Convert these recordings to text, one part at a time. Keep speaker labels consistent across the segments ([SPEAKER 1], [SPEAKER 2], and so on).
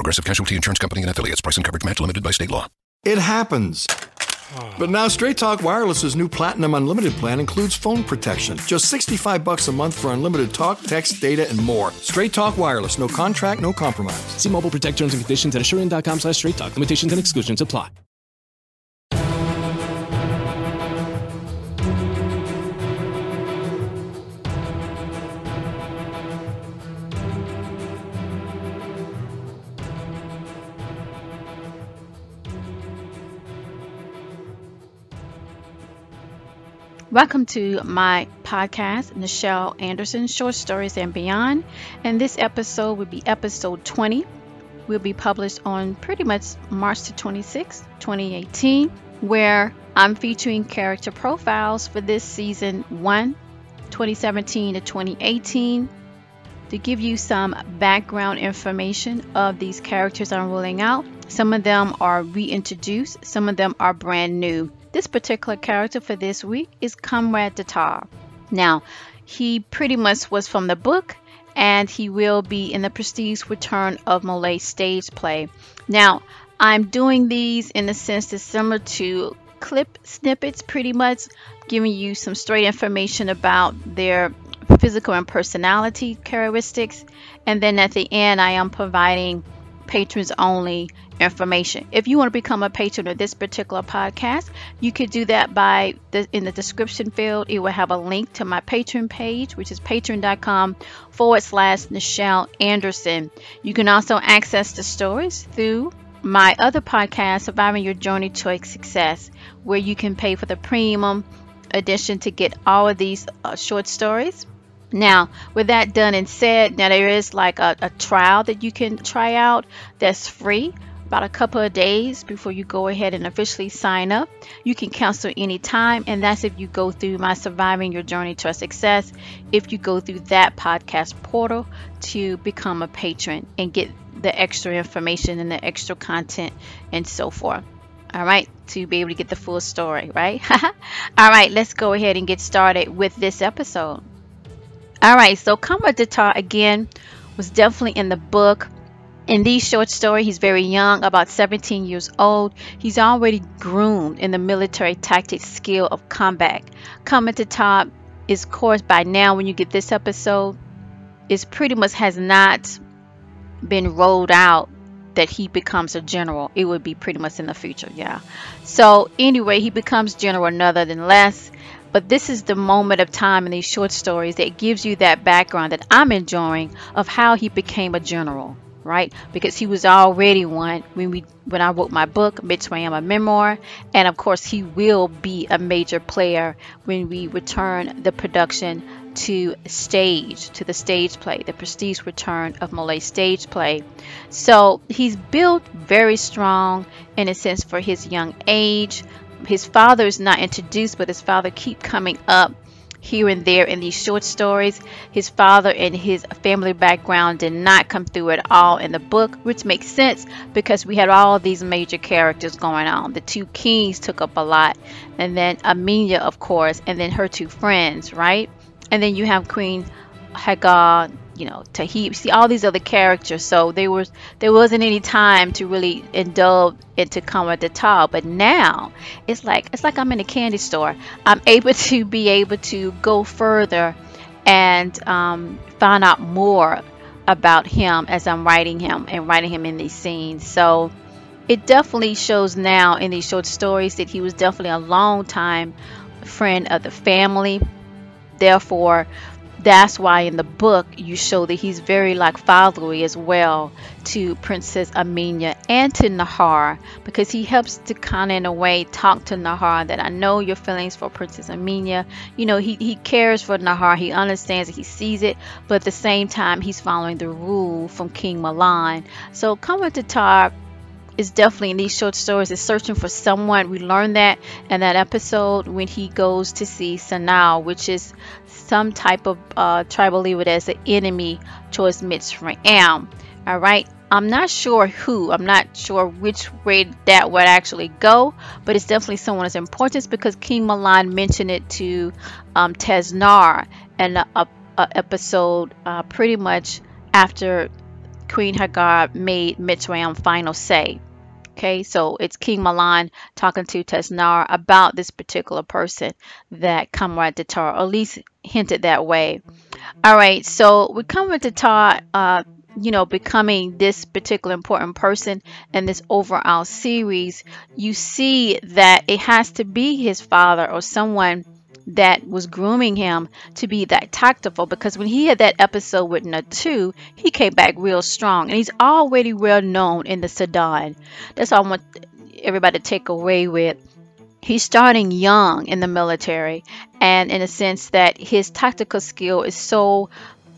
[SPEAKER 1] Progressive Casualty Insurance Company and affiliates. Price and coverage match limited by state law.
[SPEAKER 2] It happens. But now Straight Talk Wireless's new Platinum Unlimited plan includes phone protection. Just 65 bucks a month for unlimited talk, text, data, and more. Straight Talk Wireless. No contract, no compromise.
[SPEAKER 3] See Mobile Protect terms and conditions at assurant.com slash straight talk. Limitations and exclusions apply.
[SPEAKER 4] Welcome to my podcast, Nichelle Anderson Short Stories and Beyond. And this episode will be episode 20. Will be published on pretty much March the 26th, 2018, where I'm featuring character profiles for this season 1, 2017 to 2018, to give you some background information of these characters I'm rolling out. Some of them are reintroduced, some of them are brand new. This particular character for this week is Comrade Tatar. Now, he pretty much was from the book, and he will be in the Prestige Return of Malay stage play. Now, I'm doing these in the sense that's similar to clip snippets, pretty much giving you some straight information about their physical and personality characteristics. And then at the end, I am providing patrons only information. If you want to become a patron of this particular podcast, you could do that by the, in the description field. It will have a link to my patron page, which is patreon.com forward slash Nichelle Anderson. You can also access the stories through my other podcast, Surviving Your Journey to Success, where you can pay for the premium edition to get all of these uh, short stories. Now, with that done and said, now there is like a, a trial that you can try out that's free about a couple of days before you go ahead and officially sign up. You can cancel anytime, and that's if you go through my Surviving Your Journey to Success. If you go through that podcast portal to become a patron and get the extra information and the extra content and so forth. All right, to be able to get the full story, right? All right, let's go ahead and get started with this episode. All right, so Comrade Tatar again was definitely in the book in these short stories, he's very young, about 17 years old. He's already groomed in the military tactics skill of combat. Coming to is, of course, by now when you get this episode, is pretty much has not been rolled out that he becomes a general. It would be pretty much in the future, yeah. So anyway, he becomes general none than less. But this is the moment of time in these short stories that gives you that background that I'm enjoying of how he became a general right? Because he was already one when we when I wrote my book, Midway I'm a Memoir, and of course he will be a major player when we return the production to stage, to the stage play, the prestige return of Malay stage play. So he's built very strong in a sense for his young age. His father is not introduced, but his father keep coming up here and there in these short stories. His father and his family background did not come through at all in the book, which makes sense because we had all these major characters going on. The two kings took up a lot, and then Amelia, of course, and then her two friends, right? And then you have Queen Hagar, you know Tahib. See all these other characters. So there was there wasn't any time to really indulge into come at the top. But now it's like it's like I'm in a candy store. I'm able to be able to go further and um, find out more about him as I'm writing him and writing him in these scenes. So it definitely shows now in these short stories that he was definitely a long time friend of the family. Therefore, that's why in the book you show that he's very like fatherly as well to Princess Amina and to Nahar because he helps to kind of in a way talk to Nahar that I know your feelings for Princess Amina. You know, he, he cares for Nahar, he understands it, he sees it, but at the same time he's following the rule from King Milan. So Comrade Tatar is definitely in these short stories is searching for someone. We learned that in that episode when he goes to see Sanao, which is some type of uh, tribal leader as an enemy towards Mitzrayim. All right. I'm not sure who. I'm not sure which way that would actually go, but it's definitely someone of importance because King Milan mentioned it to um, Tesnar in a, a, a episode uh, pretty much after Queen Hagar made Mitzrayim final say. Okay, so it's King Milan talking to Tesnar about this particular person that Comrade Tatar, or at least hinted that way. All right, so with Comrade Tatar, uh, you know, becoming this particular important person in this overall series, you see that it has to be his father or someone that was grooming him to be that tactful because when he had that episode with Natu, he came back real strong and he's already well known in the Sudan. That's all I want everybody to take away with. He's starting young in the military, and in a sense that his tactical skill is so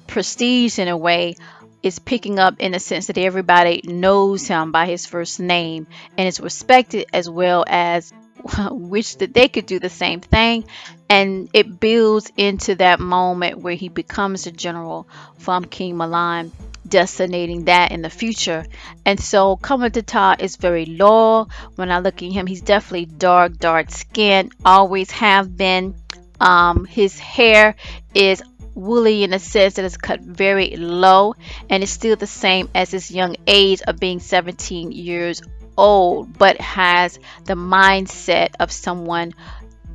[SPEAKER 4] prestige in a way is picking up in a sense that everybody knows him by his first name and is respected as well as wish that they could do the same thing. And it builds into that moment where he becomes a general from King Milan designating that in the future. And so Comrade Tatar is very loyal. When I look at him he's definitely dark dark skin always have been. Um, his hair is woolly in a sense that it's cut very low and it's still the same as his young age of being 17 years old but has the mindset of someone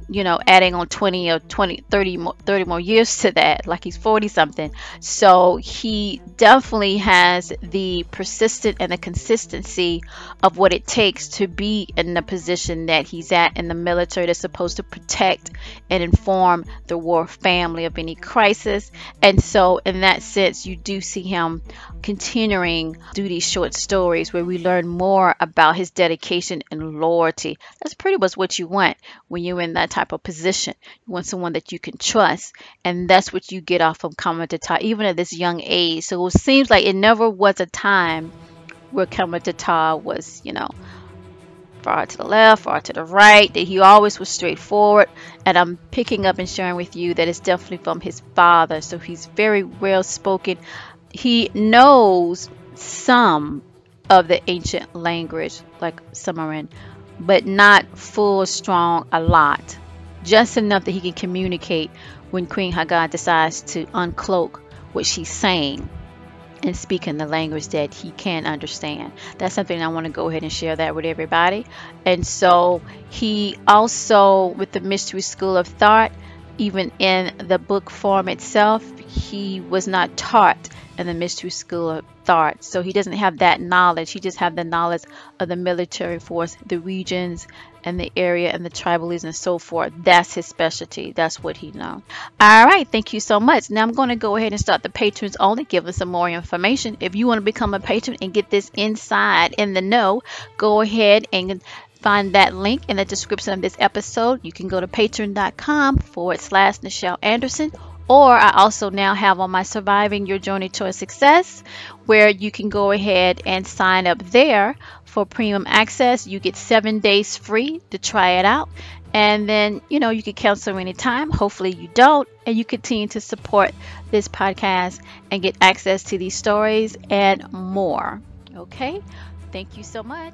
[SPEAKER 4] you know, adding on 20 or 20, 30 more, 30 more years to that, like he's 40 something. So he definitely has the persistent and the consistency of what it takes to be in the position that he's at in the military that's supposed to protect and inform the war family of any crisis. And so, in that sense, you do see him continuing do these short stories where we learn more about his dedication and loyalty. That's pretty much what you want when you're in that type of position. You want someone that you can trust, and that's what you get off of Comrade Tatar, even at this young age. So it seems like it never was a time where Comrade Tatar was, you know, far to the left, far to the right, that he always was straightforward. And I'm picking up and sharing with you that it's definitely from his father. So he's very well spoken. He knows some of the ancient language, like Sumerian, but not full strong a lot just enough that he can communicate when Queen Hagar decides to uncloak what she's saying and speak in the language that he can understand. That's something I want to go ahead and share that with everybody. And so he also, with the Mystery School of Thought, even in the book form itself, he was not taught in the Mystery School of Thought. So he doesn't have that knowledge. He just have the knowledge of the military force, the regions, and the area and the tribalism and so forth. That's his specialty. That's what he knows. All right. Thank you so much. Now I'm going to go ahead and start the patrons only. Give us some more information. If you want to become a patron and get this inside in the know, go ahead and find that link in the description of this episode. You can go to patreon.com forward slash Nichelle Anderson or I also now have on my Surviving Your Journey Towards Success, where you can go ahead and sign up there for premium access. You get seven days free to try it out. And then, you know, you can cancel anytime. Hopefully, you don't. And you continue to support this podcast and get access to these stories and more. Okay? Thank you so much.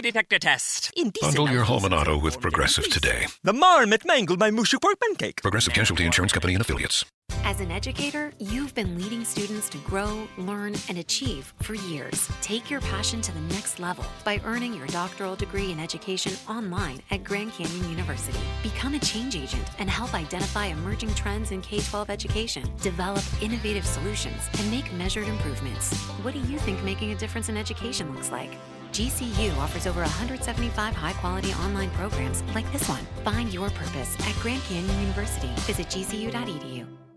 [SPEAKER 5] Lie detector test. Indecent
[SPEAKER 1] Bundle your home and auto with Progressive today.
[SPEAKER 5] The marmot mangled my mushu pork pancake.
[SPEAKER 1] Progressive Casualty Insurance Company and Affiliates.
[SPEAKER 6] As an educator, you've been leading students to grow, learn, and achieve for years. Take your passion to the next level by earning your doctoral degree in education online at Grand Canyon University. Become a change agent and help identify emerging trends in K 12 education, develop innovative solutions, and make measured improvements. What do you think making a difference in education looks like? GCU offers over 175 high quality online programs like this one. Find your purpose at Grand Canyon University. Visit gcu.edu.